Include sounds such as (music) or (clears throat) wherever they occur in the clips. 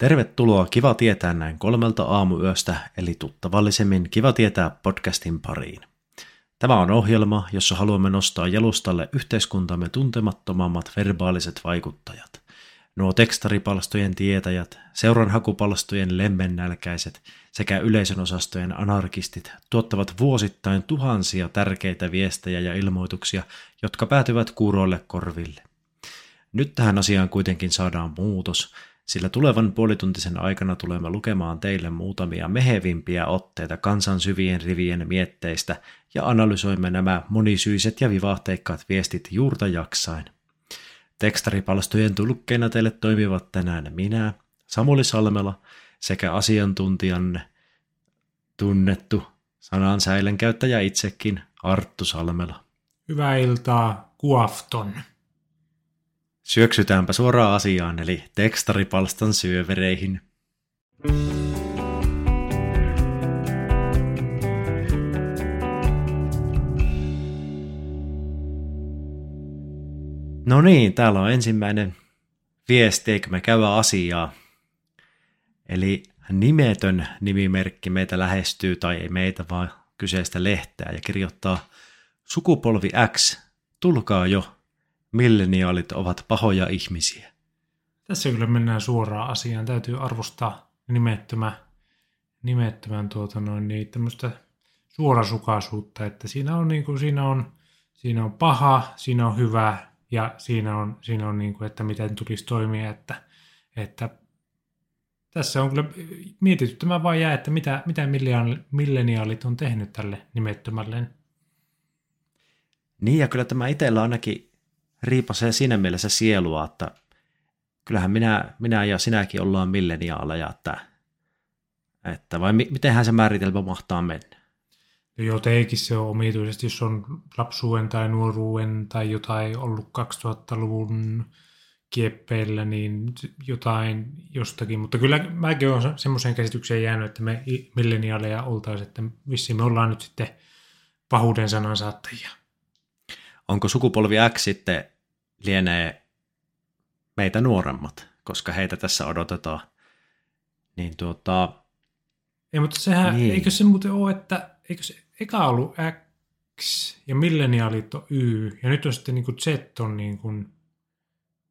Tervetuloa Kiva tietää näin kolmelta aamuyöstä, eli tuttavallisemmin Kiva tietää podcastin pariin. Tämä on ohjelma, jossa haluamme nostaa jalustalle yhteiskuntamme tuntemattomammat verbaaliset vaikuttajat. Nuo tekstaripalstojen tietäjät, seuranhakupalstojen lemmennälkäiset sekä yleisön osastojen anarkistit tuottavat vuosittain tuhansia tärkeitä viestejä ja ilmoituksia, jotka päätyvät kuuroille korville. Nyt tähän asiaan kuitenkin saadaan muutos, sillä tulevan puolituntisen aikana tulemme lukemaan teille muutamia mehevimpiä otteita kansan syvien rivien mietteistä ja analysoimme nämä monisyiset ja vivahteikkaat viestit juurta jaksain. Tekstaripalstojen tulkkeina teille toimivat tänään minä, Samuli Salmela, sekä asiantuntijanne, tunnettu sanan säilen käyttäjä itsekin, Arttu Salmela. Hyvää iltaa, Kuafton. Syöksytäänpä suoraan asiaan, eli tekstaripalstan syövereihin. No niin, täällä on ensimmäinen viesti, eikö me käydä asiaa. Eli nimetön nimimerkki meitä lähestyy, tai ei meitä, vaan kyseistä lehteä, ja kirjoittaa Sukupolvi X, tulkaa jo, milleniaalit ovat pahoja ihmisiä. Tässä kyllä mennään suoraan asiaan. Täytyy arvostaa nimettömän, nimettömän tuota noin, niin tämmöistä suorasukaisuutta, että siinä on, niin kuin, siinä, on, siinä on paha, siinä on hyvä ja siinä on, siinä on niin kuin, että miten tulisi toimia, että, että tässä on kyllä mietityttämään vaan jää, että mitä, mitä milleniaalit on tehnyt tälle nimettömälle. Niin ja kyllä tämä itsellä ainakin riipasee siinä mielessä sielua, että kyllähän minä, minä ja sinäkin ollaan milleniaaleja, että, että vai mi, mitenhän se määritelmä mahtaa mennä? No jotenkin se on omituisesti, jos on lapsuuden tai nuoruuden tai jotain ollut 2000-luvun kieppeillä, niin jotain jostakin. Mutta kyllä mäkin olen semmoiseen käsitykseen jäänyt, että me milleniaaleja oltaisiin, että vissiin me ollaan nyt sitten pahuuden sanan saattajia. Onko sukupolvi X sitten lienee meitä nuoremmat, koska heitä tässä odotetaan. Niin tuota... Ei, mutta sehän, niin. eikö se muuten ole, että eikö se eka ollut X ja milleniaalit on Y, ja nyt on sitten niin kuin Z on niin kuin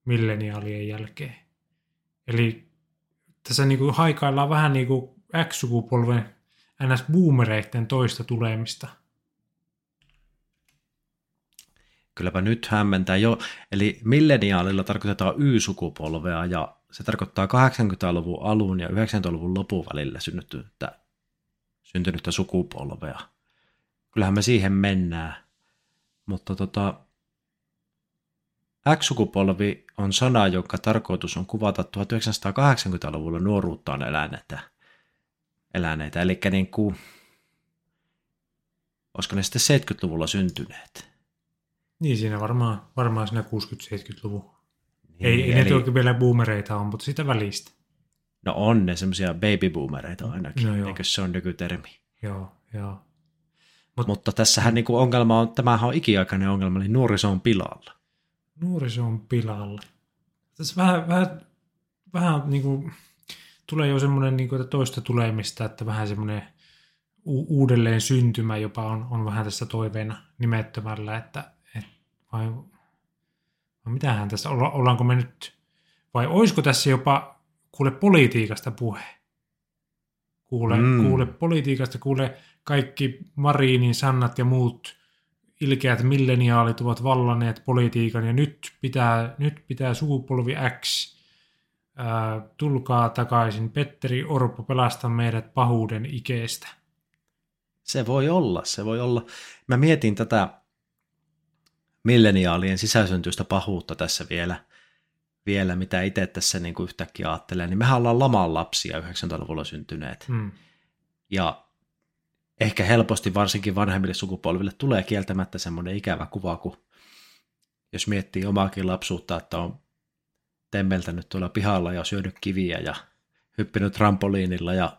milleniaalien jälkeen. Eli tässä niin kuin haikaillaan vähän niin kuin X-sukupolven NS-boomereiden toista tulemista. Kylläpä nyt hämmentää jo. Eli milleniaalilla tarkoitetaan Y-sukupolvea ja se tarkoittaa 80-luvun alun ja 90-luvun lopun välillä syntynyttä, syntynyttä sukupolvea. Kyllähän me siihen mennään. Mutta tota, X-sukupolvi on sana, jonka tarkoitus on kuvata 1980-luvulla nuoruuttaan eläneitä. eläneitä. Eli niin kuin, olisiko ne sitten 70-luvulla syntyneet. Niin, siinä varmaan, varmaan siinä 60-70-luvun. Niin, ei, ei eli... ne toki vielä boomereita on, mutta sitä välistä. No on ne semmoisia baby boomereita ainakin, no eikö se on nykytermi? Joo, joo. Mut, mutta tässähän niinku ongelma on, tämähän on ikiaikainen ongelma, eli nuoriso on pilalla. Nuoriso on pilalla. Tässä vähän, vähän, vähän niin kuin, tulee jo semmoinen niin kuin, että toista tulemista, että vähän semmoinen u- uudelleen syntymä jopa on, on vähän tässä toiveena nimettömällä, että et, vai, vai mitähän tässä, olla, ollaanko me nyt, vai olisiko tässä jopa, kuule politiikasta puhe? Kuule, mm. kuule politiikasta, kuule kaikki Mariinin, Sannat ja muut ilkeät milleniaalit ovat vallanneet politiikan ja nyt pitää, nyt pitää sukupolvi X ää, tulkaa takaisin. Petteri Orpo pelasta meidät pahuuden ikeestä. Se voi olla, se voi olla. Mä mietin tätä milleniaalien sisäsyntyistä pahuutta tässä vielä, vielä mitä itse tässä niin kuin yhtäkkiä ajattelen, niin mehän ollaan laman lapsia 90-luvulla syntyneet. Hmm. Ja ehkä helposti varsinkin vanhemmille sukupolville tulee kieltämättä semmoinen ikävä kuva, kun jos miettii omaakin lapsuutta, että on temmeltänyt tuolla pihalla ja syönyt kiviä ja hyppinyt trampoliinilla ja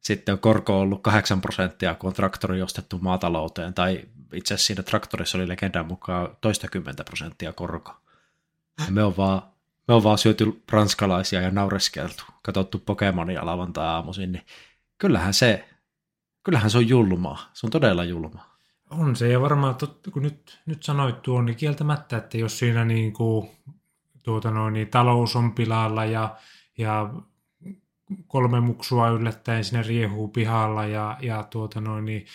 sitten on korko ollut 8 prosenttia, kun on traktori ostettu maatalouteen, tai itse asiassa siinä traktorissa oli legendan mukaan toista kymmentä prosenttia korko. Ja me on vaan, me on vaan syöty ranskalaisia ja naureskeltu, katsottu Pokemonia lavantaa aamuisin, niin kyllähän se, kyllähän se on julmaa. Se on todella julmaa. On se, ja varmaan, totta, kun nyt, nyt sanoit tuon, niin kieltämättä, että jos siinä niin kuin, tuota noin, niin talous on pilalla ja, ja kolme muksua yllättäen sinne riehuu pihalla ja, ja tuota noin, niin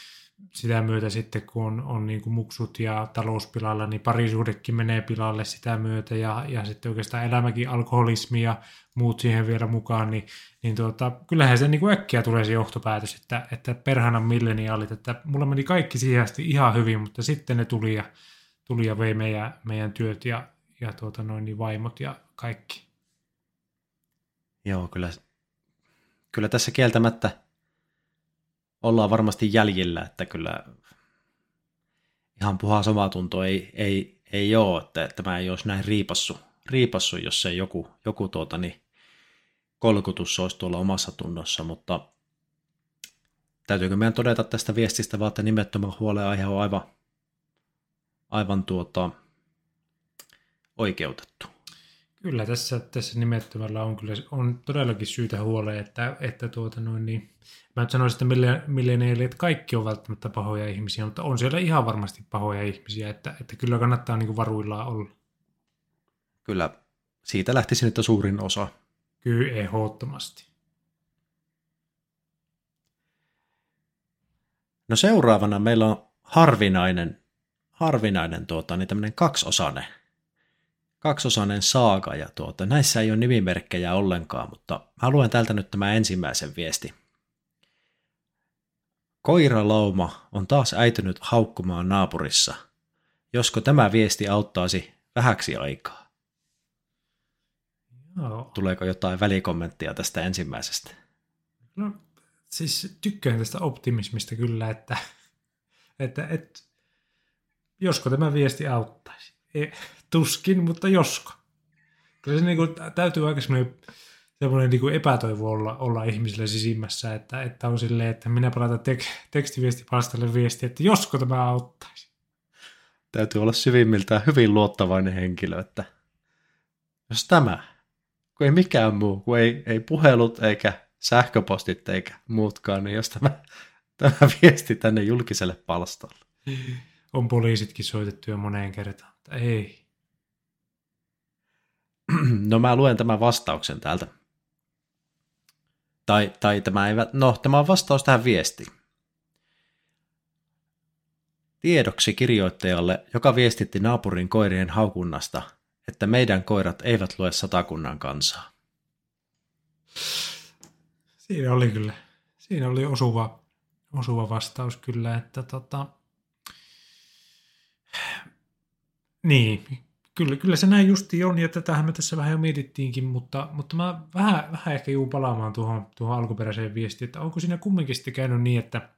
sitä myötä sitten, kun on, on niin kuin muksut ja talouspilalla, niin parisuudekin menee pilalle sitä myötä ja, ja sitten oikeastaan elämäkin, alkoholismi ja muut siihen vielä mukaan, niin, niin tuota, kyllähän se niin kuin äkkiä tulee se johtopäätös, että, että perhanan milleniaalit, että mulla meni kaikki siihen asti ihan hyvin, mutta sitten ne tuli ja, tuli ja vei meidän, meidän työt ja, ja tuota noin, niin vaimot ja kaikki. Joo, kyllä, kyllä tässä kieltämättä ollaan varmasti jäljillä, että kyllä ihan puhas omatunto ei, ei, ei ole, että tämä ei olisi näin riipassu, riipassu jos se joku, joku tuota, niin kolkutus olisi tuolla omassa tunnossa, mutta täytyykö meidän todeta tästä viestistä vaan, että nimettömän huolenaihe on aivan, aivan tuota, oikeutettu. Kyllä tässä, tässä nimettömällä on kyllä on todellakin syytä huoleen, että, että tuota noin, niin, mä en sanoisi, että milleniaali, että kaikki on välttämättä pahoja ihmisiä, mutta on siellä ihan varmasti pahoja ihmisiä, että, että kyllä kannattaa niin kuin varuillaan olla. Kyllä, siitä lähtisi nyt suurin osa. Kyllä, ehdottomasti. No seuraavana meillä on harvinainen, harvinainen tuota, niin tämmöinen kaksosainen kaksosainen saaga ja tuota, näissä ei ole nimimerkkejä ollenkaan, mutta mä luen täältä nyt tämä ensimmäisen viesti. Koiralauma on taas äitynyt haukkumaan naapurissa. Josko tämä viesti auttaisi vähäksi aikaa? Joo. Tuleeko jotain välikommenttia tästä ensimmäisestä? No, siis tykkään tästä optimismista kyllä, että, että, että josko tämä viesti auttaisi. E, tuskin, mutta josko. Kyllä se niin kuin, täytyy aika semmoinen, semmoinen niin kuin epätoivo olla, olla ihmisille sisimmässä, että, että on silleen, että minä palata tek, tekstiviestipalstalle viesti, että josko tämä auttaisi. Täytyy olla syvimmiltään hyvin luottavainen henkilö, että jos tämä, kun ei mikään muu, kun ei, ei puhelut eikä sähköpostit eikä muutkaan, niin jos tämä, tämä viesti tänne julkiselle palstalle. On poliisitkin soitettu jo moneen kertaan, mutta ei. (clears throat) No mä luen tämän vastauksen täältä. Tai, tai tämä ei, no tämä on vastaus tähän viestiin. Tiedoksi kirjoittajalle, joka viestitti naapurin koirien haukunnasta, että meidän koirat eivät lue satakunnan kansaa. Siinä oli kyllä, siinä oli osuva, osuva vastaus kyllä, että tota, niin, Kyllä, kyllä se näin justi on, ja tätähän me tässä vähän jo mietittiinkin, mutta, mutta mä vähän, vähän ehkä juu palaamaan tuohon, tuohon alkuperäiseen viestiin, että onko siinä kumminkin sitten käynyt niin, että,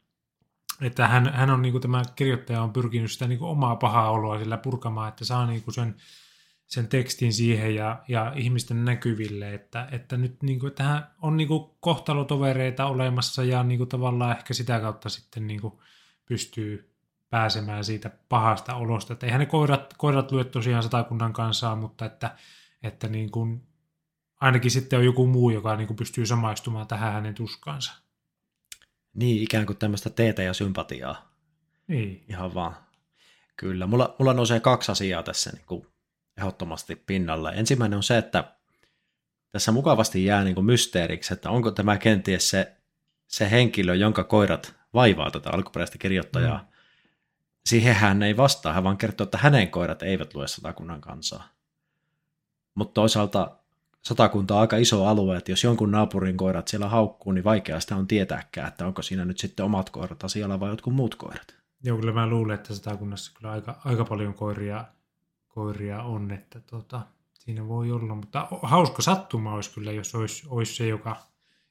että hän, hän on, niin kuin tämä kirjoittaja on pyrkinyt sitä niin kuin omaa pahaa oloa sillä purkamaan, että saa niin kuin sen, sen tekstin siihen ja, ja ihmisten näkyville, että, että nyt niin kuin, tähän on niin kuin kohtalotovereita olemassa ja niin kuin tavallaan ehkä sitä kautta sitten niin kuin pystyy pääsemään siitä pahasta olosta. Että eihän ne koirat, koirat lyö tosiaan satakunnan kanssa, mutta että, että niin kuin, ainakin sitten on joku muu, joka niin kuin pystyy samaistumaan tähän hänen tuskaansa. Niin, ikään kuin tämmöistä teetä ja sympatiaa. Niin. Ihan vaan. Kyllä, mulla, mulla nousee kaksi asiaa tässä niin kuin ehdottomasti pinnalla. Ensimmäinen on se, että tässä mukavasti jää niin kuin mysteeriksi, että onko tämä kenties se, se henkilö, jonka koirat vaivaa tätä alkuperäistä kirjoittajaa. Mm siihen hän ei vastaa, hän vaan kertoo, että hänen koirat eivät lue satakunnan kansaa. Mutta toisaalta satakunta on aika iso alue, että jos jonkun naapurin koirat siellä haukkuu, niin vaikea sitä on tietääkään, että onko siinä nyt sitten omat koirat asialla vai jotkut muut koirat. Joo, kyllä mä luulen, että satakunnassa kyllä aika, aika paljon koiria, koiria on, että tota, siinä voi olla, mutta hauska sattuma olisi kyllä, jos olisi, olisi se, joka,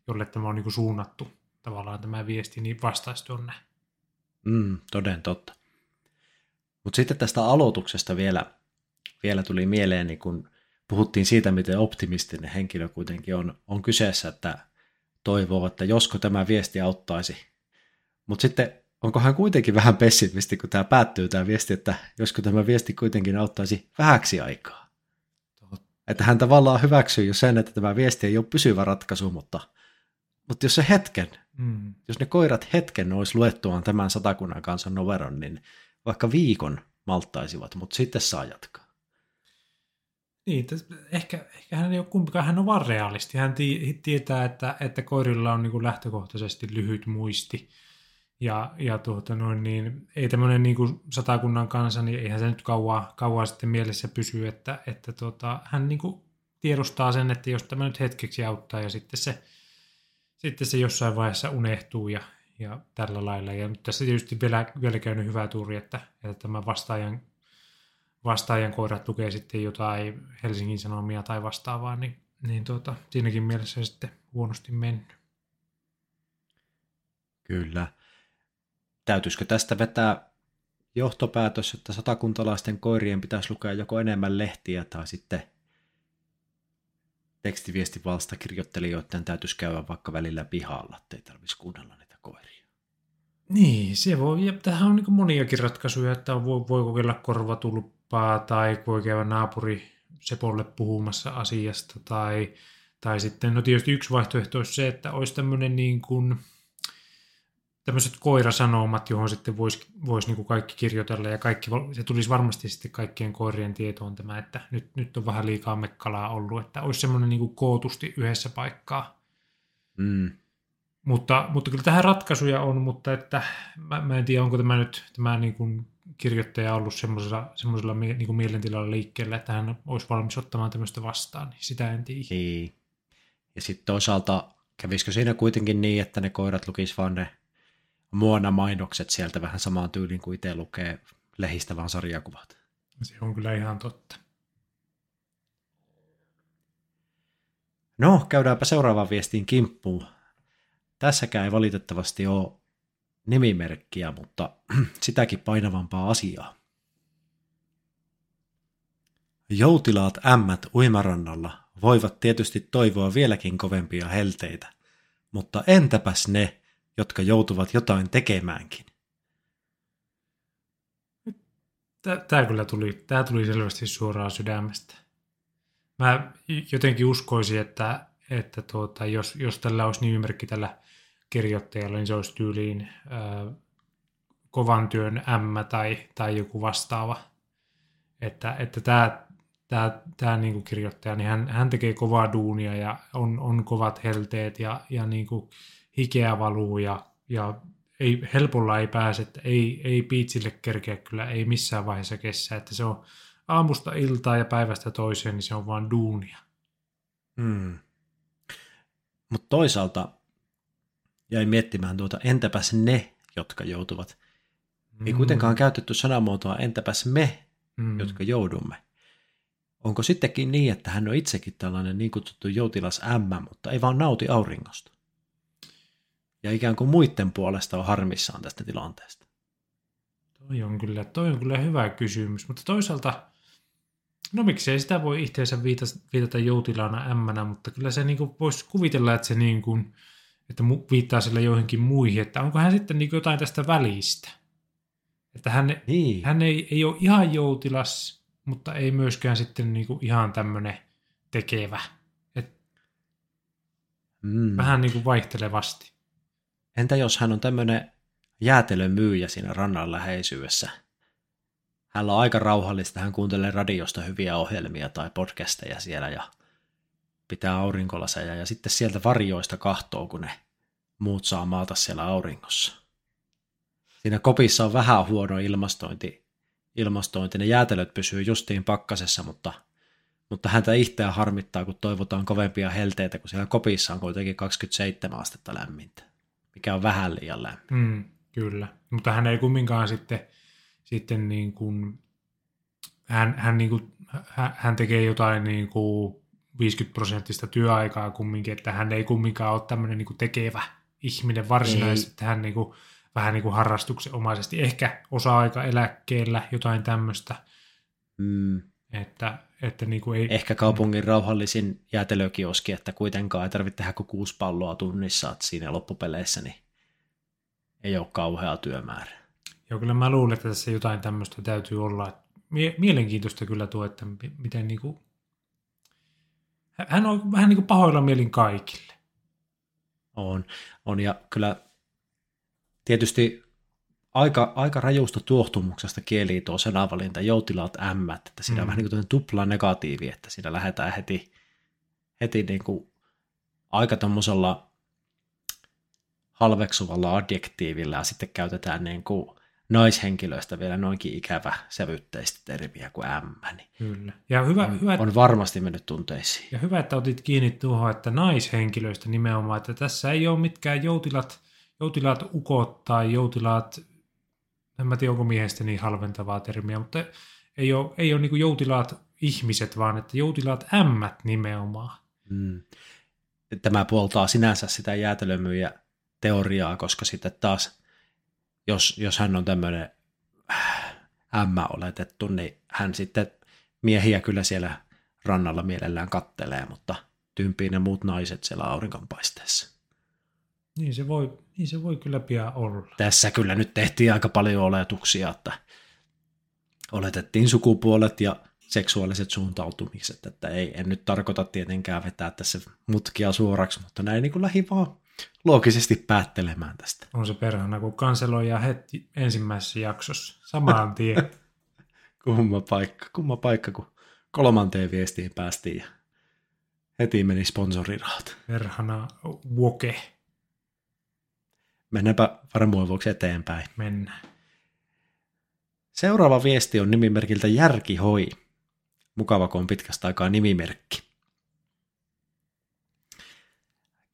jolle tämä on niin suunnattu tavallaan tämä viesti, niin vastaisi tuonne. Mm, toden totta. Mutta sitten tästä aloituksesta vielä, vielä tuli mieleen, niin kun puhuttiin siitä, miten optimistinen henkilö kuitenkin on, on kyseessä, että toivoo, että josko tämä viesti auttaisi. Mutta sitten onko hän kuitenkin vähän pessimisti, kun tämä päättyy tämä viesti, että josko tämä viesti kuitenkin auttaisi vähäksi aikaa. Että hän tavallaan hyväksyy jo sen, että tämä viesti ei ole pysyvä ratkaisu, mutta, mutta jos se hetken, mm. jos ne koirat hetken olisi luettuaan tämän satakunnan kansan noveron, niin vaikka viikon malttaisivat, mutta sitten saa jatkaa. Niin, ehkä, ehkä hän ei ole kumpikaan, hän on vaan realisti. Hän tietää, että, että koirilla on niin lähtökohtaisesti lyhyt muisti. Ja, ja tuota noin, niin ei tämmöinen niin kuin satakunnan kanssa, niin eihän se nyt kauaa, kauaa sitten mielessä pysy, että, että tuota, hän niin kuin tiedostaa sen, että jos tämä nyt hetkeksi auttaa ja sitten se, sitten se jossain vaiheessa unehtuu ja, ja tällä lailla. Ja nyt tässä tietysti vielä, vielä käynyt hyvä tuuri, että, että tämä vastaajan, vastaajan koira tukee sitten jotain Helsingin Sanomia tai vastaavaa, niin, niin tuota, siinäkin mielessä sitten huonosti mennyt. Kyllä. Täytyisikö tästä vetää johtopäätös, että satakuntalaisten koirien pitäisi lukea joko enemmän lehtiä tai sitten tekstiviestivalstakirjoittelijoiden täytyisi käydä vaikka välillä pihalla, ettei tarvitsisi kuunnella koiria. Niin, se voi, ja tähän on niin moniakin ratkaisuja, että voi, voi kokeilla korvatulppaa tai voi käydä naapuri Sepolle puhumassa asiasta tai, tai sitten, no tietysti yksi vaihtoehto olisi se, että olisi tämmöinen niin kuin, tämmöiset koirasanomat, johon sitten voisi vois niin kaikki kirjoitella ja kaikki, se tulisi varmasti sitten kaikkien koirien tietoon tämä, että nyt, nyt on vähän liikaa mekkalaa ollut, että olisi semmoinen niin kootusti yhdessä paikkaa. Mm. Mutta, mutta kyllä tähän ratkaisuja on, mutta että mä, mä en tiedä, onko tämä nyt tämä niin kuin kirjoittaja ollut semmoisella, semmoisella niin kuin mielentilalla liikkeellä, että hän olisi valmis ottamaan tämmöistä vastaan, niin sitä en tiedä. Niin. Ja sitten toisaalta kävisikö siinä kuitenkin niin, että ne koirat lukisivat vaan ne muona mainokset sieltä vähän samaan tyyliin kuin itse lukee lehistä vaan sarjakuvat. Se on kyllä ihan totta. No, käydäänpä seuraavaan viestiin kimppuun. Tässäkään ei valitettavasti ole nimimerkkiä, mutta (clears throat) sitäkin painavampaa asiaa. Joutilaat ämmät uimarannalla voivat tietysti toivoa vieläkin kovempia helteitä, mutta entäpäs ne, jotka joutuvat jotain tekemäänkin. Tämä kyllä tuli, tämä tuli selvästi suoraan sydämestä. Mä jotenkin uskoisin, että, että tuota, jos, jos tällä olisi nimimerkki tällä kirjoittajalla, niin se olisi tyyliin ää, kovan työn M tai, tai joku vastaava. Että, että tämä, tämä, tämä niin kuin kirjoittaja, niin hän, hän tekee kovaa duunia ja on, on kovat helteet ja, ja niin kuin hikeä valuu ja, ja ei, helpolla ei pääse, että ei, ei piitsille kerkeä kyllä, ei missään vaiheessa kessää, että se on aamusta iltaa ja päivästä toiseen, niin se on vaan duunia. Hmm. Mutta toisaalta jäin miettimään tuota, entäpäs ne, jotka joutuvat. Hmm. Ei kuitenkaan käytetty sanamuotoa entäpäs me, hmm. jotka joudumme. Onko sittenkin niin, että hän on itsekin tällainen niin kutsuttu joutilas ämmä, mutta ei vaan nauti auringosta? ja ikään kuin muiden puolesta on harmissaan tästä tilanteesta? Toi on kyllä, toi on kyllä hyvä kysymys, mutta toisaalta, no miksei sitä voi itseensä viitata, viitata joutilaana ämmänä, mutta kyllä se niin voisi kuvitella, että se niin kuin, että viittaa sille joihinkin muihin, että onko hän sitten niin jotain tästä välistä. Että hän, niin. hän ei, ei ole ihan joutilas, mutta ei myöskään sitten niin kuin ihan tämmöinen tekevä. Et mm. Vähän niin kuin vaihtelevasti. Entä jos hän on tämmöinen jäätelön myyjä siinä rannan läheisyydessä? Hän on aika rauhallista, hän kuuntelee radiosta hyviä ohjelmia tai podcasteja siellä ja pitää aurinkolaseja ja sitten sieltä varjoista kahtoo, kun ne muut saa maata siellä auringossa. Siinä kopissa on vähän huono ilmastointi, ilmastointi. ne jäätelöt pysyy justiin pakkasessa, mutta, mutta häntä itseä harmittaa, kun toivotaan kovempia helteitä, kun siellä kopissa on kuitenkin 27 astetta lämmintä mikä on vähän liian lämmin. Mm, kyllä, mutta hän ei kumminkaan sitten, sitten niin kuin, hän, hän, niin kuin, hän tekee jotain niin kuin 50 prosenttista työaikaa kumminkin, että hän ei kumminkaan ole tämmöinen niin tekevä ihminen varsinaisesti, että hän niin kuin, vähän niin kuin harrastuksenomaisesti, ehkä osa-aika eläkkeellä, jotain tämmöistä. Mm. Että, että niin kuin ei... Ehkä kaupungin rauhallisin jäätelökioski, että kuitenkaan ei tarvitse tehdä kuin kuusi palloa tunnissa, että siinä loppupeleissä niin ei ole kauhea työmäärä. Joo, kyllä mä luulen, että tässä jotain tämmöistä täytyy olla. Mie- mielenkiintoista kyllä tuo, että miten niin kuin, Hän on vähän niin kuin pahoilla mielin kaikille. On, on ja kyllä tietysti aika, aika rajusta tuohtumuksesta kieli tuo sanavalinta joutilaat ämmät, että siinä mm. on vähän niin kuin tupla negatiivi, että siinä lähdetään heti, heti niin kuin aika tuommoisella halveksuvalla adjektiivilla ja sitten käytetään niin kuin naishenkilöistä vielä noinkin ikävä sävytteistä termiä kuin ämmä. Niin Kyllä. Ja hyvä, on, hyvä, on varmasti mennyt tunteisiin. ja hyvä, että otit kiinni tuohon, että naishenkilöistä nimenomaan, että tässä ei ole mitkään joutilat, joutilaat ukot tai joutilaat, en mä tiedä onko miehestä niin halventavaa termiä, mutta ei ole, ei ole niin joutilaat ihmiset, vaan että joutilaat ämmät nimenomaan. Mm. Tämä puoltaa sinänsä sitä jäätelömyyjä teoriaa, koska sitten taas, jos, jos hän on tämmöinen ämmä oletettu, niin hän sitten miehiä kyllä siellä rannalla mielellään kattelee, mutta tympii ne muut naiset siellä aurinkonpaisteessa. Niin se voi, niin se voi kyllä pian olla. Tässä kyllä nyt tehtiin aika paljon oletuksia, että oletettiin sukupuolet ja seksuaaliset suuntautumiset, että ei, en nyt tarkoita tietenkään vetää tässä mutkia suoraksi, mutta näin niin kuin lähi vaan loogisesti päättelemään tästä. On se perhana, kun kanseloidaan heti ensimmäisessä jaksossa samaan (laughs) tien. Kumma paikka, kumma paikka, kun kolmanteen viestiin päästiin ja heti meni sponsorirahat. perhana woke. Mennäänpä varmuuden vuoksi eteenpäin. Mennään. Seuraava viesti on nimimerkiltä Järkihoi. Mukava, kun on pitkästä aikaa nimimerkki.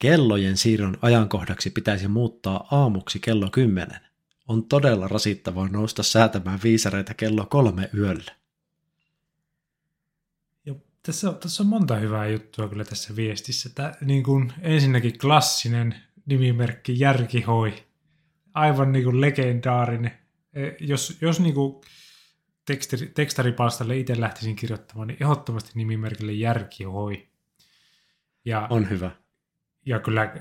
Kellojen siirron ajankohdaksi pitäisi muuttaa aamuksi kello 10. On todella rasittavaa nousta säätämään viisareita kello kolme yöllä. Ja tässä, on- tässä on monta hyvää juttua kyllä tässä viestissä. Tämä, niin kuin ensinnäkin klassinen nimimerkki Järkihoi. Aivan niin kuin legendaarinen. Eh, Jos, jos niin kuin tekstari, tekstaripalstalle itse lähtisin kirjoittamaan, niin ehdottomasti nimimerkille Järkihoi. Ja, On hyvä. Ja kyllä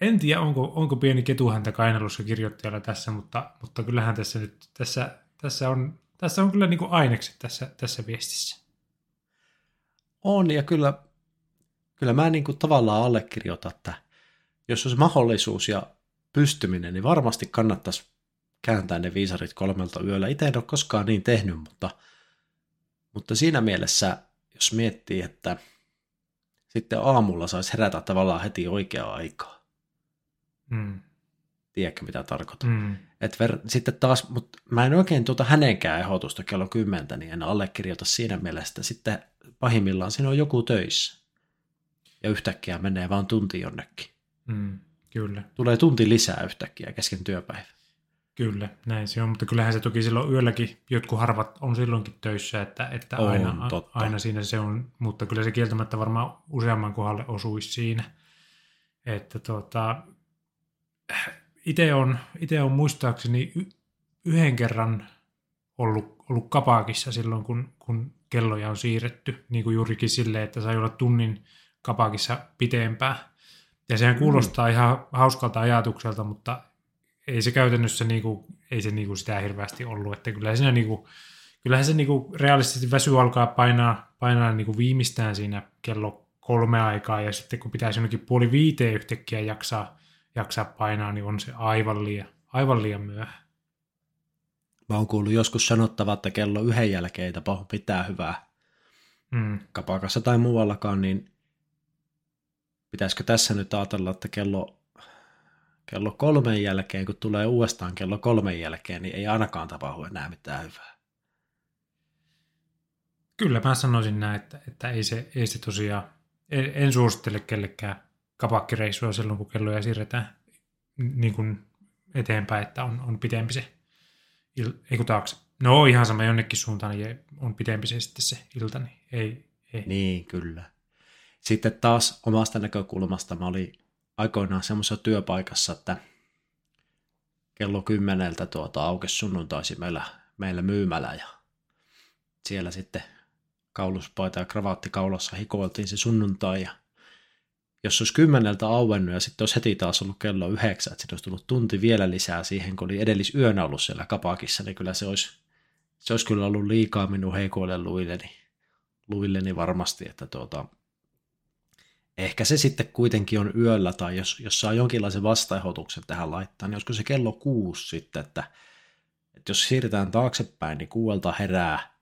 en tiedä, onko, onko pieni ketuhäntä kainalussa kirjoittajalla tässä, mutta, mutta kyllähän tässä nyt, tässä, tässä on, tässä on kyllä niin kuin ainekset tässä, tässä viestissä. On, ja kyllä, kyllä mä niin kuin tavallaan allekirjoitan, että jos olisi mahdollisuus ja pystyminen, niin varmasti kannattaisi kääntää ne viisarit kolmelta yöllä. Itse en ole koskaan niin tehnyt, mutta, mutta siinä mielessä, jos miettii, että sitten aamulla saisi herätä tavallaan heti oikeaa aikaa. Mm. Tiedätkö, mitä tarkoitan? Mm. Et ver, sitten taas, mutta mä en oikein tuota hänenkään ehdotusta kello kymmentä, niin en allekirjoita siinä mielessä. Sitten pahimmillaan siinä on joku töissä. Ja yhtäkkiä menee vaan tunti jonnekin. Mm. Kyllä. Tulee tunti lisää yhtäkkiä kesken työpäivä. Kyllä, näin se on, mutta kyllähän se toki silloin yölläkin, jotkut harvat on silloinkin töissä, että, että On, aina, totta. aina siinä se on, mutta kyllä se kieltämättä varmaan useamman kohdalle osuisi siinä. Että tota, itse on, ite on muistaakseni yhden kerran ollut, ollut kapakissa silloin, kun, kun kelloja on siirretty, niin kuin juurikin silleen, että sai olla tunnin kapakissa pitempään. Ja sehän kuulostaa ihan hauskalta ajatukselta, mutta ei se käytännössä niinku, ei se niinku sitä hirveästi ollut, että kyllä siinä niinku, kyllähän se niinku realistisesti väsy alkaa painaa, painaa niinku viimeistään siinä kello kolme aikaa ja sitten kun pitäisi jonnekin puoli viiteen yhtäkkiä jaksaa, jaksaa painaa, niin on se aivan liian, aivan liian myöhään. Mä oon kuullut joskus sanottava, että kello yhden jälkeen ei tapahdu mitään hyvää Mm. kapakassa tai muuallakaan, niin pitäisikö tässä nyt ajatella, että kello, kello kolmen jälkeen, kun tulee uudestaan kello kolmen jälkeen, niin ei ainakaan tapahdu enää mitään hyvää. Kyllä mä sanoisin näin, että, että ei, se, ei se tosiaan, en, en suosittele kellekään kapakkireissua silloin, kun kelloja siirretään niin kuin eteenpäin, että on, on pitempi se, il, ei kun taakse. No ihan sama jonnekin suuntaan, niin on pitempi se sitten se ilta, niin ei, ei. Niin, kyllä. Sitten taas omasta näkökulmasta mä olin aikoinaan semmoisessa työpaikassa, että kello kymmeneltä tuota aukesi sunnuntaisi meillä, meillä myymälä ja siellä sitten kauluspaita ja kravaatti kaulassa hikoiltiin se sunnuntai ja jos olisi kymmeneltä auennut ja sitten olisi heti taas ollut kello yhdeksän, että sitten olisi tullut tunti vielä lisää siihen, kun oli edellisyönä ollut siellä kapakissa, niin kyllä se olisi, se olisi kyllä ollut liikaa minun heikoille luilleni, luilleni varmasti, että tuota, Ehkä se sitten kuitenkin on yöllä, tai jos, jos saa jonkinlaisen vastaehdotuksen tähän laittaa, niin olisiko se kello kuusi sitten, että, että jos siirretään taaksepäin, niin kuuelta herää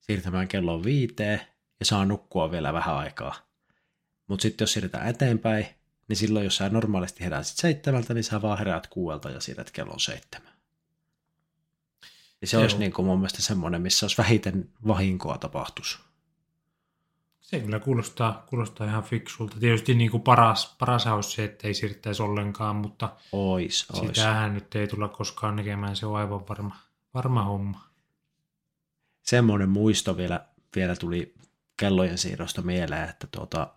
siirtämään kello viiteen ja saa nukkua vielä vähän aikaa. Mutta sitten jos siirretään eteenpäin, niin silloin jos sä normaalisti heräät seitsemältä, niin sä vaan heräät kuuelta ja siirrät kellon seitsemän. Ja se Joo. olisi niin kuin mun mielestä semmoinen, missä olisi vähiten vahinkoa tapahtus. Se kyllä kuulostaa, kuulostaa ihan fiksulta. Tietysti niin kuin paras, paras olisi se, että ei siirtäisi ollenkaan, mutta ois, ois. sitähän nyt ei tulla koskaan näkemään. Se on aivan varma, varma homma. Semmoinen muisto vielä, vielä tuli kellojen siirrosta mieleen, että tuota,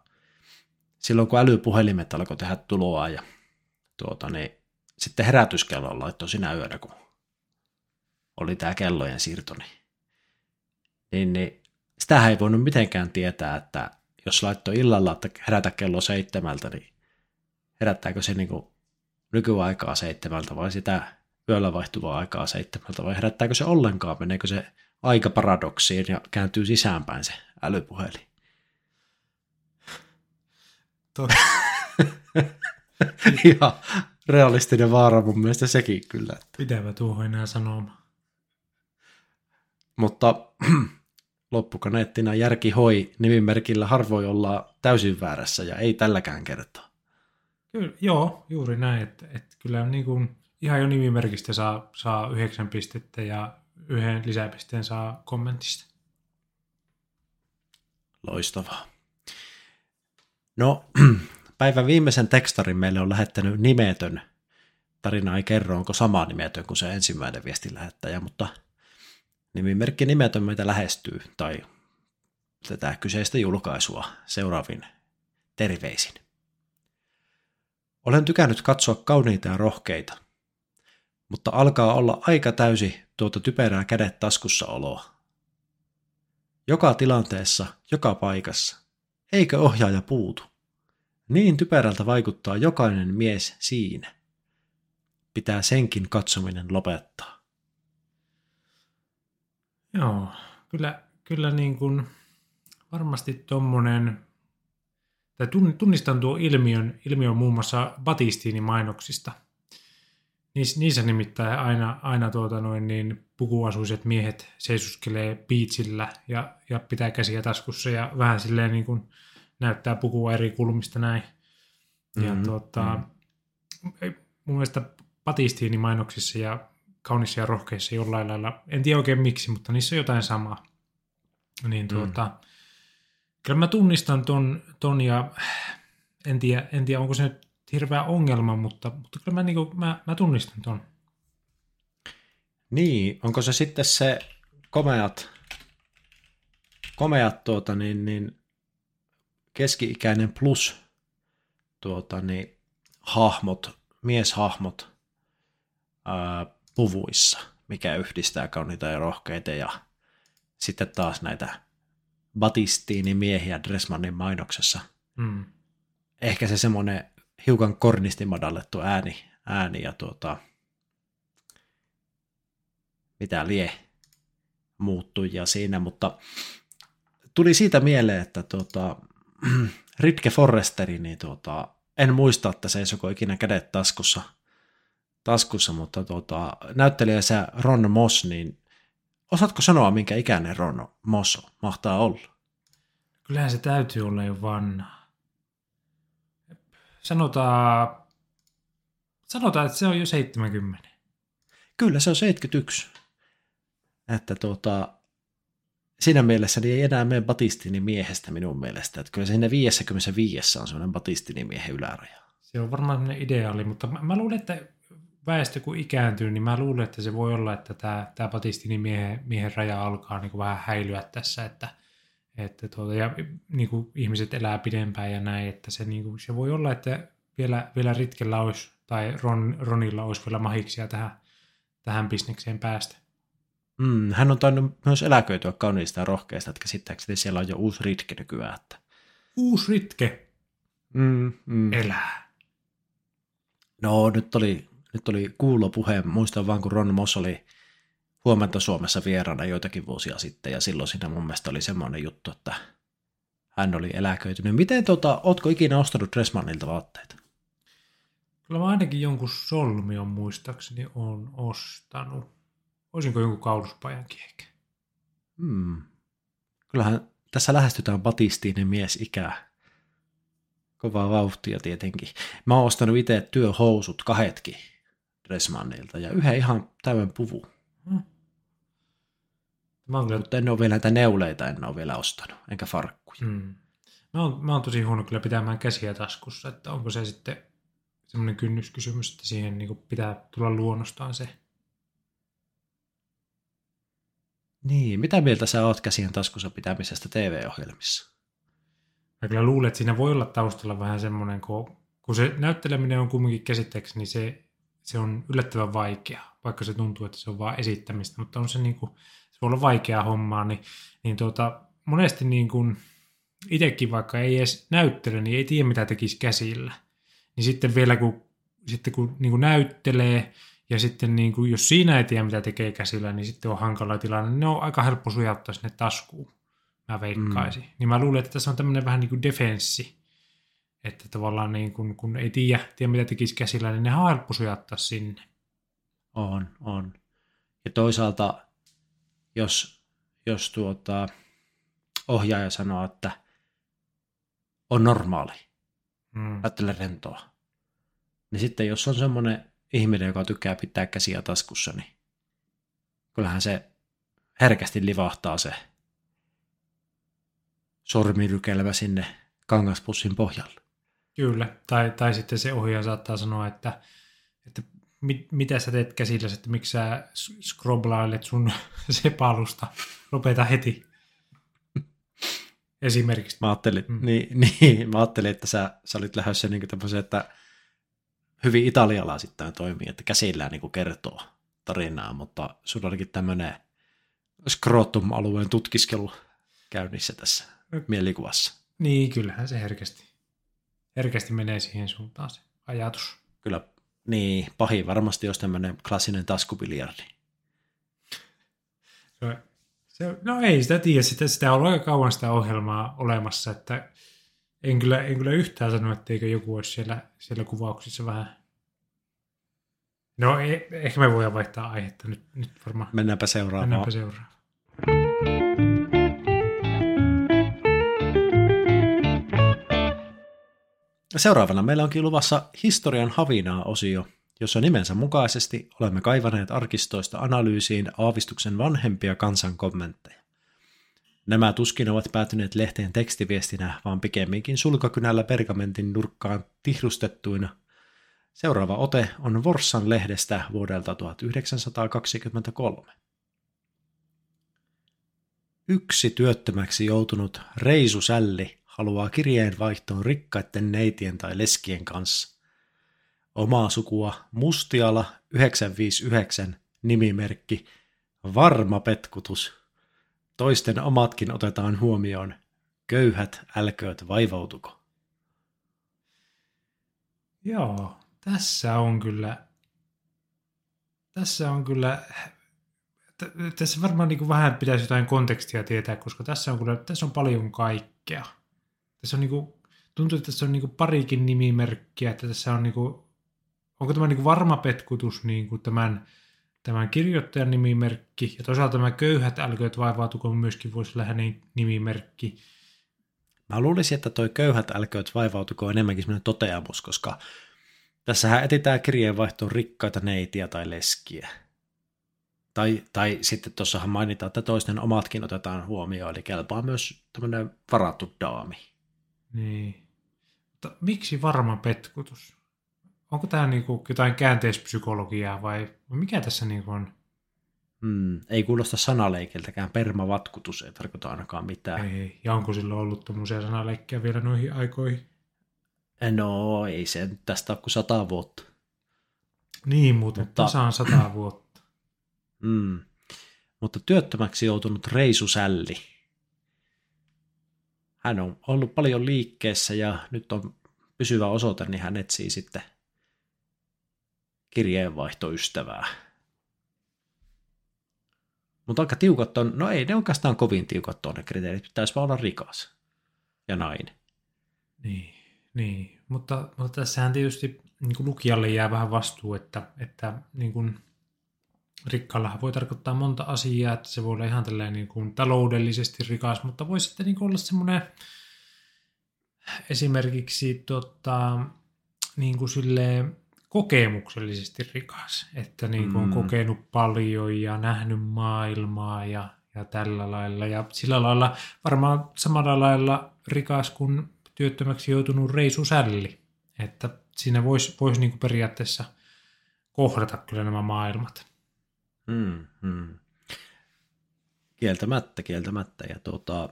silloin kun älypuhelimet alkoi tehdä tuloa ja tuota, niin sitten herätyskello laittoi sinä yönä, kun oli tämä kellojen siirto, niin, niin, niin sitä ei voinut mitenkään tietää, että jos laittoi illalla, että herätä kello seitsemältä, niin herättääkö se niin kuin nykyaikaa seitsemältä vai sitä yöllä vaihtuvaa aikaa seitsemältä vai herättääkö se ollenkaan, meneekö se aika paradoksiin ja kääntyy sisäänpäin se älypuhelin. (laughs) Ihan realistinen vaara mun mielestä sekin kyllä. Pitävä tuohon enää sanomaan. Mutta (clears throat) loppukaneettina järki hoi nimimerkillä harvoin olla täysin väärässä ja ei tälläkään kertaa. Kyllä, joo, juuri näin. Että, että kyllä niin kuin, ihan jo nimimerkistä saa, saa yhdeksän pistettä ja yhden lisäpisteen saa kommentista. Loistavaa. No, (clears throat) päivän viimeisen tekstarin meille on lähettänyt nimetön. Tarina ei kerro, onko sama nimetön kuin se ensimmäinen viesti lähettäjä, mutta nimimerkki nimetön meitä lähestyy tai tätä kyseistä julkaisua seuraavin terveisin. Olen tykännyt katsoa kauniita ja rohkeita, mutta alkaa olla aika täysi tuota typerää kädet taskussa oloa. Joka tilanteessa, joka paikassa. Eikö ohjaaja puutu? Niin typerältä vaikuttaa jokainen mies siinä. Pitää senkin katsominen lopettaa. Joo, kyllä, kyllä niin kuin varmasti tuommoinen, tai tunnistan tuo ilmiön, ilmiön muun muassa Batistiinin mainoksista. Niissä, niissä nimittäin aina, aina tuota noin, niin pukuasuiset miehet seisuskelee piitsillä ja, ja pitää käsiä taskussa ja vähän silleen niin kuin näyttää pukua eri kulmista näin. Ja mm-hmm. tuota, mm-hmm. mun mielestä Batistiinin mainoksissa ja kaunissa ja rohkeissa jollain lailla, en tiedä oikein miksi, mutta niissä on jotain samaa. Niin tuota, mm. kyllä mä tunnistan ton, ton ja en tiedä, en tiedä, onko se nyt hirveä ongelma, mutta, mutta kyllä mä, niin kuin, mä, mä tunnistan ton. Niin, onko se sitten se komeat, komeat tuota, niin, niin, keski-ikäinen plus tuota, niin, hahmot, mieshahmot ää, puvuissa, mikä yhdistää kauniita ja rohkeita ja sitten taas näitä Batistiini-miehiä Dressmannin mainoksessa. Mm. Ehkä se semmoinen hiukan kornisti madallettu ääni, ääni ja tuota, mitä lie muuttui ja siinä, mutta tuli siitä mieleen, että tuota, (clears throat) Ritke Forresteri, niin tuota, en muista, että se ei ikinä kädet taskussa – taskussa, mutta tuota, näyttelijä sä Ron Moss, niin osaatko sanoa, minkä ikäinen Ron Moss mahtaa olla? Kyllähän se täytyy olla jo vanha. Sanotaan, sanotaan, että se on jo 70. Kyllä, se on 71. Että tuota, siinä mielessä niin ei enää mene Batistini miehestä minun mielestä. Että kyllä siinä 55 on semmoinen Batistini miehen yläraja. Se on varmaan ideaali, mutta mä, mä luulen, että väestö kun ikääntyy, niin mä luulen, että se voi olla, että tämä, tämä Batistinin miehen, miehen raja alkaa niin kuin vähän häilyä tässä, että, että tuota, ja niin kuin ihmiset elää pidempään ja näin, että se, niin kuin, se voi olla, että vielä, vielä Ritkellä olisi, tai Ron, Ronilla olisi vielä mahiksia tähän, tähän bisnekseen päästä. Mm, hän on tainnut myös eläköityä kauniista ja rohkeista, että käsittääkseni siellä on jo uusi Ritke nykyään. Että... Uusi Ritke? Mm, mm. Elää. No nyt oli nyt oli kuulo puhe, muistan vaan kun Ron Moss oli huomenta Suomessa vieraana joitakin vuosia sitten, ja silloin siinä mun mielestä oli semmoinen juttu, että hän oli eläköitynyt. Miten tota, ootko ikinä ostanut Dressmannilta vaatteita? Kyllä mä ainakin jonkun solmion muistaakseni on ostanut. Olisinko jonkun kauluspajankin ehkä? Hmm. Kyllähän tässä lähestytään Batistinen mies ikää. Kovaa vauhtia tietenkin. Mä oon ostanut itse työhousut kahetkin Dressmannilta ja yhden ihan täyden puvu. Hmm. Mä oon kyllä Mutta en ole vielä näitä neuleita, en ole vielä ostanut, enkä farkkuja. Mm. Mä, oon, mä oon tosi huono kyllä pitämään käsiä taskussa, että onko se sitten semmoinen kynnyskysymys, että siihen niin pitää tulla luonnostaan se. Niin, mitä mieltä sä oot käsien taskussa pitämisestä TV-ohjelmissa? Mä kyllä luulen, että siinä voi olla taustalla vähän semmoinen, kun, kun se näytteleminen on kumminkin käsitteeksi, niin se, se on yllättävän vaikea, vaikka se tuntuu, että se on vaan esittämistä, mutta on se niin kuin, se voi olla vaikeaa hommaa, niin, niin tuota, monesti niin kuin, itsekin vaikka ei edes näyttele, niin ei tiedä mitä tekisi käsillä. Niin sitten vielä kun, sitten kun niin kuin näyttelee, ja sitten niin kuin, jos siinä ei tiedä mitä tekee käsillä, niin sitten on hankala tilanne. Ne on aika helppo sujauttaa sinne taskuun, mä veikkaisin. Mm. Niin mä luulen, että tässä on tämmöinen vähän niin kuin defenssi. Että tavallaan niin kuin, kun ei tiedä, tiedä mitä tekisi käsillä, niin ne on helppo sujauttaa sinne. On, on. Ja toisaalta, jos, jos tuota, ohjaaja sanoo, että on normaali, Mm. ajattele rentoa, niin sitten jos on semmoinen ihminen, joka tykkää pitää käsiä taskussa, niin kyllähän se herkästi livahtaa se sormirykelmä sinne kangaspussin pohjalle. Kyllä, tai, tai sitten se ohjaaja saattaa sanoa, että, että mit, mitä sä teet käsillä, että miksi sä s- scroblailet sun (laughs) sepalusta, lopeta heti. Esimerkiksi. Mä ajattelin, Mm. niin, (laughs) niin, mä ajattelin että sä, sä olit lähdössä niin tämmöisen, että hyvin italialaisittain toimii, että käsillään niin kertoo tarinaa, mutta sulla olikin tämmöinen scrotum-alueen tutkiskelu käynnissä tässä mielikuvassa. Niin, kyllähän se herkästi, herkästi menee siihen suuntaan se ajatus. Kyllä, niin, pahin varmasti olisi tämmöinen klassinen taskubiljardi. Se, se, no ei sitä tiedä, sitä, sitä on aika kauan sitä ohjelmaa olemassa, että en kyllä, en kyllä yhtään sano, etteikö joku olisi siellä, siellä kuvauksissa vähän... No e, ehkä me voidaan vaihtaa aihetta nyt, nyt varmaan. Mennäänpä seuraavaan. Mennäänpä seuraavaan. Seuraavana meillä onkin luvassa historian havinaa osio, jossa nimensä mukaisesti olemme kaivaneet arkistoista analyysiin aavistuksen vanhempia kansan kommentteja. Nämä tuskin ovat päätyneet lehteen tekstiviestinä, vaan pikemminkin sulkakynällä pergamentin nurkkaan tihrustettuina. Seuraava ote on Vorssan lehdestä vuodelta 1923. Yksi työttömäksi joutunut reisusälli haluaa kirjeenvaihtoon rikkaiden neitien tai leskien kanssa. Omaa sukua Mustiala 959 nimimerkki Varma petkutus. Toisten omatkin otetaan huomioon. Köyhät älkööt vaivautuko. Joo, tässä on kyllä, tässä on kyllä, tässä varmaan niin kuin vähän pitäisi jotain kontekstia tietää, koska tässä on kyllä, tässä on paljon kaikkea. Tässä on niin kuin, tuntuu, että tässä on niin kuin parikin nimimerkkiä, että tässä on niin kuin, onko tämä niin kuin varma petkutus niin kuin tämän, tämän kirjoittajan nimimerkki, ja toisaalta tämä köyhät älkööt vaivautuko myöskin voisi olla hänen nimimerkki. Mä luulisin, että toi köyhät älkööt vaivautuko enemmänkin semmoinen toteamus, koska tässähän etsitään kirjeenvaihtoon rikkaita neitiä tai leskiä. Tai, tai sitten tuossahan mainitaan, että toisten omatkin otetaan huomioon, eli kelpaa myös tämmöinen varattu daami. Niin. Mutta miksi varma petkutus? Onko tämä niinku jotain käänteispsykologiaa vai mikä tässä niinku on? Hmm, ei kuulosta sanaleikiltäkään, permavatkutus ei tarkoita ainakaan mitään. Ei. Ja onko sillä ollut tuommoisia sanaleikkejä vielä noihin aikoihin? No, ei se nyt tästä ole kuin sata vuotta. Niin muuten, Mutta... tasaan sata vuotta. (clears throat) Mm. Mutta työttömäksi joutunut reisusälli. Hän on ollut paljon liikkeessä ja nyt on pysyvä osoite, niin hän etsii sitten kirjeenvaihtoystävää. Mutta aika tiukat on, no ei ne oikeastaan kovin tiukat on ne kriteerit, pitäisi vaan olla rikas. ja nainen. Niin, niin. Mutta, mutta tässähän tietysti niin lukijalle jää vähän vastuu, että, että niin kuin rikkaallahan voi tarkoittaa monta asiaa, että se voi olla ihan tällainen niin kuin taloudellisesti rikas, mutta voi sitten niin kuin olla semmoinen esimerkiksi tota, niin kuin silleen, kokemuksellisesti rikas, että niin kuin on Mm. kokenut paljon ja nähnyt maailmaa ja, ja tällä lailla. Ja sillä lailla varmaan samalla lailla rikas kuin työttömäksi joutunut Reisu Sälli. Että siinä voisi vois niin kuin periaatteessa kohdata kyllä nämä maailmat. Mm, mm. Kieltämättä, kieltämättä. Ja tuota,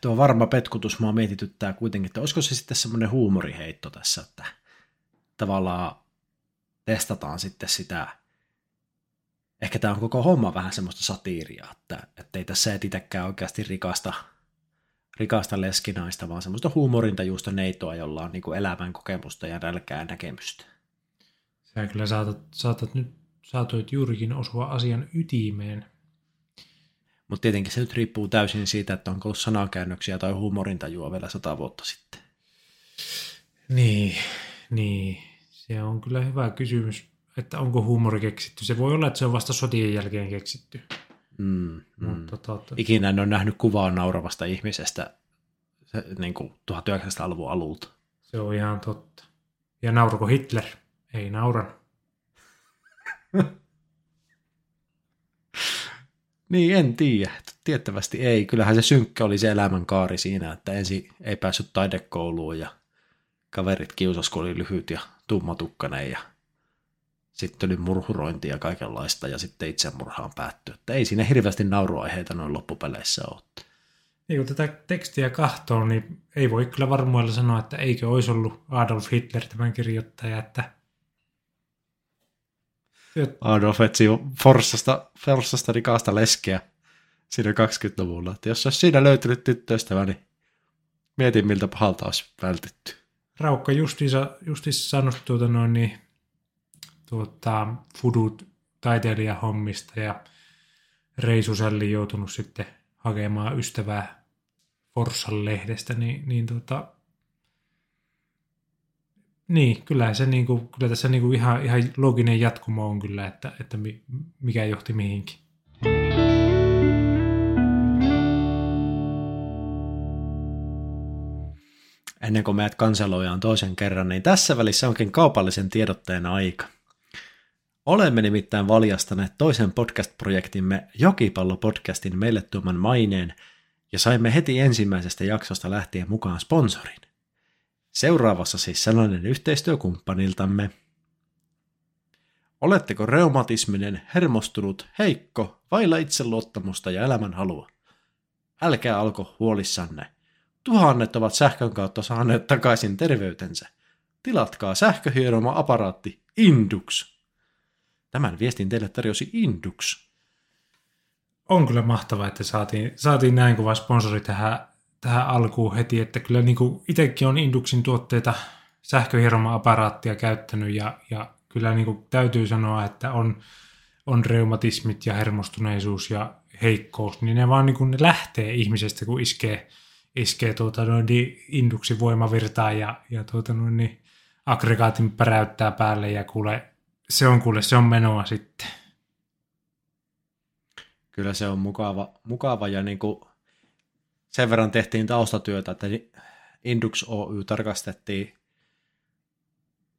tuo varma petkutus mua mietityttää kuitenkin, että olisiko se sitten semmoinen huumoriheitto tässä, että tavallaan testataan sitten sitä, ehkä tämä on koko homma vähän semmoista satiiria, että, että ei tässä etitäkään oikeasti rikasta, rikasta leskinaista, vaan semmoista huumorintajuista neitoa, jolla on niin elämän kokemusta ja nälkää näkemystä. Sä kyllä saatat, saatat nyt, saatoit juurikin osua asian ytimeen. Mutta tietenkin se nyt riippuu täysin siitä, että onko ollut sanakäännöksiä tai huumorintajua vielä sata vuotta sitten. Niin, niin. Se on kyllä hyvä kysymys, että onko huumori keksitty. Se voi olla, että se on vasta sotien jälkeen keksitty. Mm, Mm. Mutta totta. Ikinä en ole nähnyt kuvaa nauravasta ihmisestä se, niin kuin 1900-luvun alulta. Se on ihan totta. Ja nauruko Hitler? Ei nauran. (laughs) Niin, en tiedä. Tiettävästi ei. Kyllähän se synkkä oli se elämänkaari siinä, että ensin ei päässyt taidekouluun ja kaverit kiusas, kun oli lyhyt ja tummatukkainen ja sitten oli murhurointi ja kaikenlaista ja sitten itsemurhaan päättyi. Että ei siinä hirveästi nauruaiheita noin loppupeleissä ole. Niin kun tätä tekstiä kahtoo, niin ei voi kyllä varmuudella sanoa, että eikö olisi ollut Adolf Hitler tämän kirjoittaja, että Adolf etsi Forssasta, Forssasta rikasta leskeä siinä 20-luvulla. Että jos olisi siinä löytynyt tyttöystävä, niin mietin miltä pahalta olisi vältytty. Raukka justiinsa, justiinsa saanut tuota noin niin, tuota, fudut taiteilijahommista ja Reisu Sälli joutunut sitten hakemaan ystävää Forssan lehdestä, niin, niin tuota, niin, kyllä, se niinku, kyllä tässä niinku ihan, ihan looginen jatkumo on kyllä, että, että mi, mikä johti mihinkin. Ennen kuin meidät kanseloidaan toisen kerran, niin tässä välissä onkin kaupallisen tiedotteen aika. Olemme nimittäin valjastaneet toisen podcast-projektimme Jokipallo-podcastin meille tuoman maineen ja saimme heti ensimmäisestä jaksosta lähtien mukaan sponsorin. Seuraavassa siis sellainen yhteistyökumppaniltamme. Oletteko reumatisminen, hermostunut, heikko, vailla itseluottamusta ja elämänhalua? Älkää alko huolissanne. Tuhannet ovat sähkön kautta saaneet takaisin terveytensä. Tilatkaa sähköhieroma-aparaatti Indux. Tämän viestin teille tarjosi Indux. On kyllä mahtavaa, että saatiin, saatiin näin kova sponsori tähän, tähän alkuun heti, että kyllä niin itsekin on Induxin tuotteita sähköhieroma-aparaattia käyttänyt ja, ja kyllä niin kuin täytyy sanoa, että on, on reumatismit ja hermostuneisuus ja heikkous, niin ne vaan niin kuin ne lähtee ihmisestä, kun iskee, iskee tuota noin, Induxin voimavirtaa ja, ja tuota noin, niin aggregaatin päräyttää päälle ja kuule, se on kuule, se on menoa sitten. Kyllä se on mukava, mukava ja niin kuin sen verran tehtiin taustatyötä, että Indux Oy tarkastettiin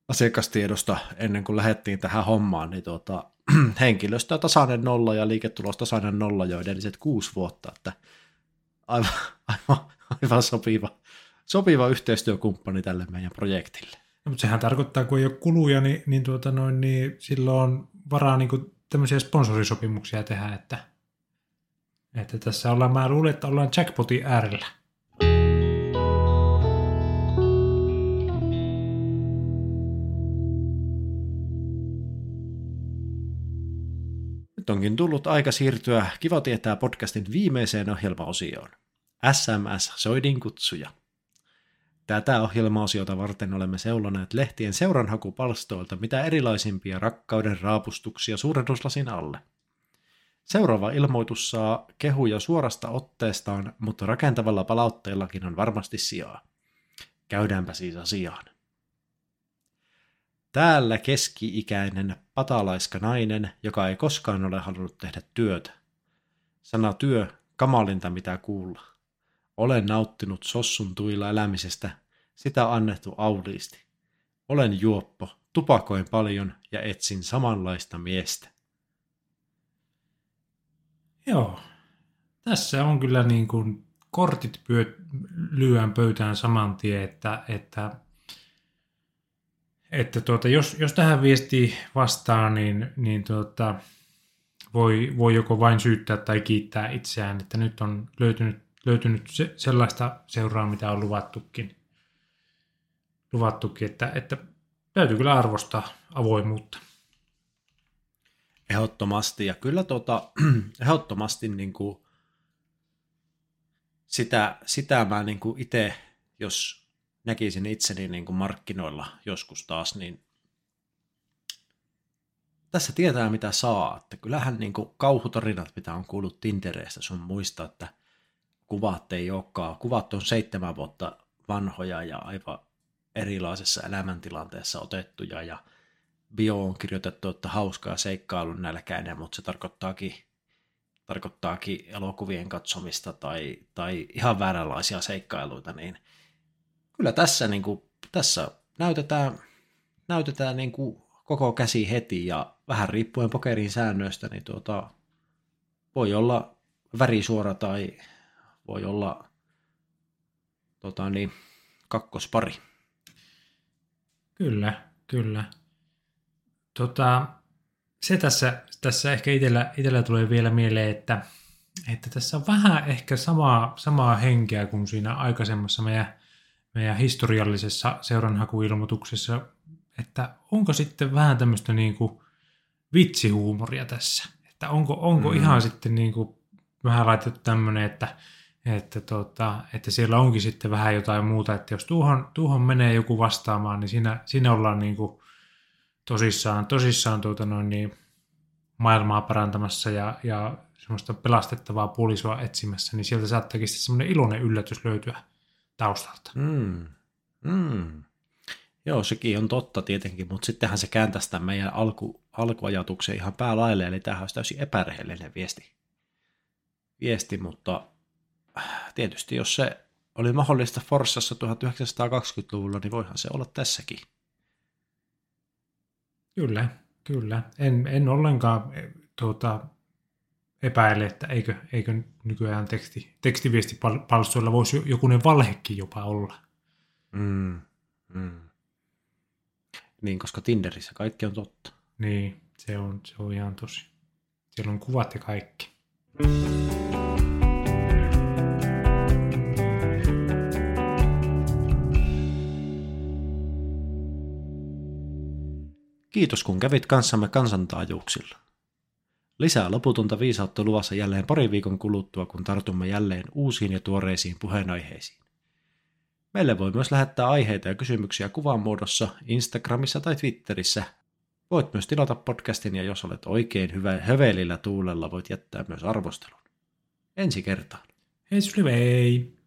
asiakastiedosta ennen kuin lähdettiin tähän hommaan, niin tuota, (clears throat) henkilöstöä tasainen nolla ja liiketulos tasainen nolla jo edelliset kuusi vuotta, että aivan, (laughs) aivan, aivan sopiva, sopiva yhteistyökumppani tälle meidän projektille. No, mutta sehän tarkoittaa, kun ei ole kuluja, niin, niin, tuota noin, niin silloin on varaa niin kuin tämmöisiä sponsorisopimuksia tehdä, että, että tässä ollaan, mä luulen, että ollaan jackpotin äärellä. Nyt onkin tullut aika siirtyä Kiva tietää podcastin viimeiseen ohjelmaosioon. SMS Soidin kutsuja. Tätä ohjelmaosiota varten olemme seuloneet lehtien seuranhakupalstoilta mitä erilaisimpia rakkauden raapustuksia suurennuslasin alle. Seuraava ilmoitus saa kehuja suorasta otteestaan, mutta rakentavalla palautteellakin on varmasti sijaa. Käydäänpä siis asiaan. Täällä keski-ikäinen patalaiska nainen, joka ei koskaan ole halunnut tehdä työtä. Sana työ, kamalinta mitä kuulla. Olen nauttinut sossun tuilla elämisestä, sitä annettu auliisti. Olen juoppo, tupakoin paljon ja etsin samanlaista miestä. Joo. Tässä on kyllä niin kuin kortit pyö, lyön pöytään saman tien, että, että, että tuota, jos, jos tähän viestiin vastaa, niin, niin tuota, voi, voi joko vain syyttää tai kiittää itseään, että nyt on löytynyt, löytynyt se, sellaista seuraa, mitä on luvattukin. luvattukin että, että täytyy kyllä arvostaa avoimuutta. Ehdottomasti, ja kyllä tota, (clears throat) ehdottomasti niin kuin sitä, sitä mä niin kuin itse, jos näkisin itseni niin kuin markkinoilla joskus taas, niin tässä tietää mitä saa. Että kyllähän niin kuin kauhutarinat, mitä on kuullut Tindereistä, sun muista, että kuvat ei olekaan. Kuvat on seitsemän vuotta vanhoja ja aivan erilaisessa elämäntilanteessa otettuja ja bio on kirjoitettu, että hauskaa seikkailun nälkäinen, mutta se tarkoittaakin, tarkoittaakin elokuvien katsomista tai, tai ihan vääränlaisia seikkailuita, niin kyllä tässä, niin kuin, tässä näytetään, näytetään niin kuin koko käsi heti ja vähän riippuen pokerin säännöistä, niin tuota, voi olla värisuora tai voi olla tota niin, kakkospari. Kyllä, kyllä. Tota, se tässä, tässä ehkä itsellä, itsellä tulee vielä mieleen, että, että tässä on vähän ehkä samaa, samaa henkeä kuin siinä aikaisemmassa meidän, meidän historiallisessa seuranhakuilmoituksessa, että onko sitten vähän tämmöistä niin kuin vitsihuumoria tässä, että onko, onko mm. ihan sitten niin kuin vähän laitettu tämmöinen, että, että, tota, että siellä onkin sitten vähän jotain muuta, että jos tuohon, tuohon menee joku vastaamaan, niin siinä, siinä ollaan niin kuin tosissaan, tosissaan tuota noin niin, maailmaa parantamassa ja, ja semmoista pelastettavaa puolisoa etsimässä, niin sieltä saattaakin sitten semmoinen iloinen yllätys löytyä taustalta. Mm. Mm. Joo, sekin on totta tietenkin, mutta sittenhän se kääntäisi tämän meidän alku, alkuajatuksen ihan päälaille, eli tämähän olisi täysin epärehellinen viesti. viesti, mutta tietysti jos se oli mahdollista Forssassa 1920-luvulla, niin voihan se olla tässäkin. Kyllä, kyllä. En, en ollenkaan e, tuota, epäile, että eikö, eikö nykyään teksti, tekstiviestipalstoilla voisi jokunen valhekin jopa olla. Mm, mm. Niin, koska Tinderissä kaikki on totta. Niin, se on, se on ihan tosi. Siellä on kuvat ja kaikki. Mm. Kiitos kun kävit kanssamme kansantaajuuksilla. Lisää loputonta viisautta luvassa jälleen pari viikon kuluttua, kun tartumme jälleen uusiin ja tuoreisiin puheenaiheisiin. Meille voi myös lähettää aiheita ja kysymyksiä kuvan muodossa Instagramissa tai Twitterissä. Voit myös tilata podcastin ja jos olet oikein hyvä hövelillä tuulella, voit jättää myös arvostelun. Ensi kertaan. Hei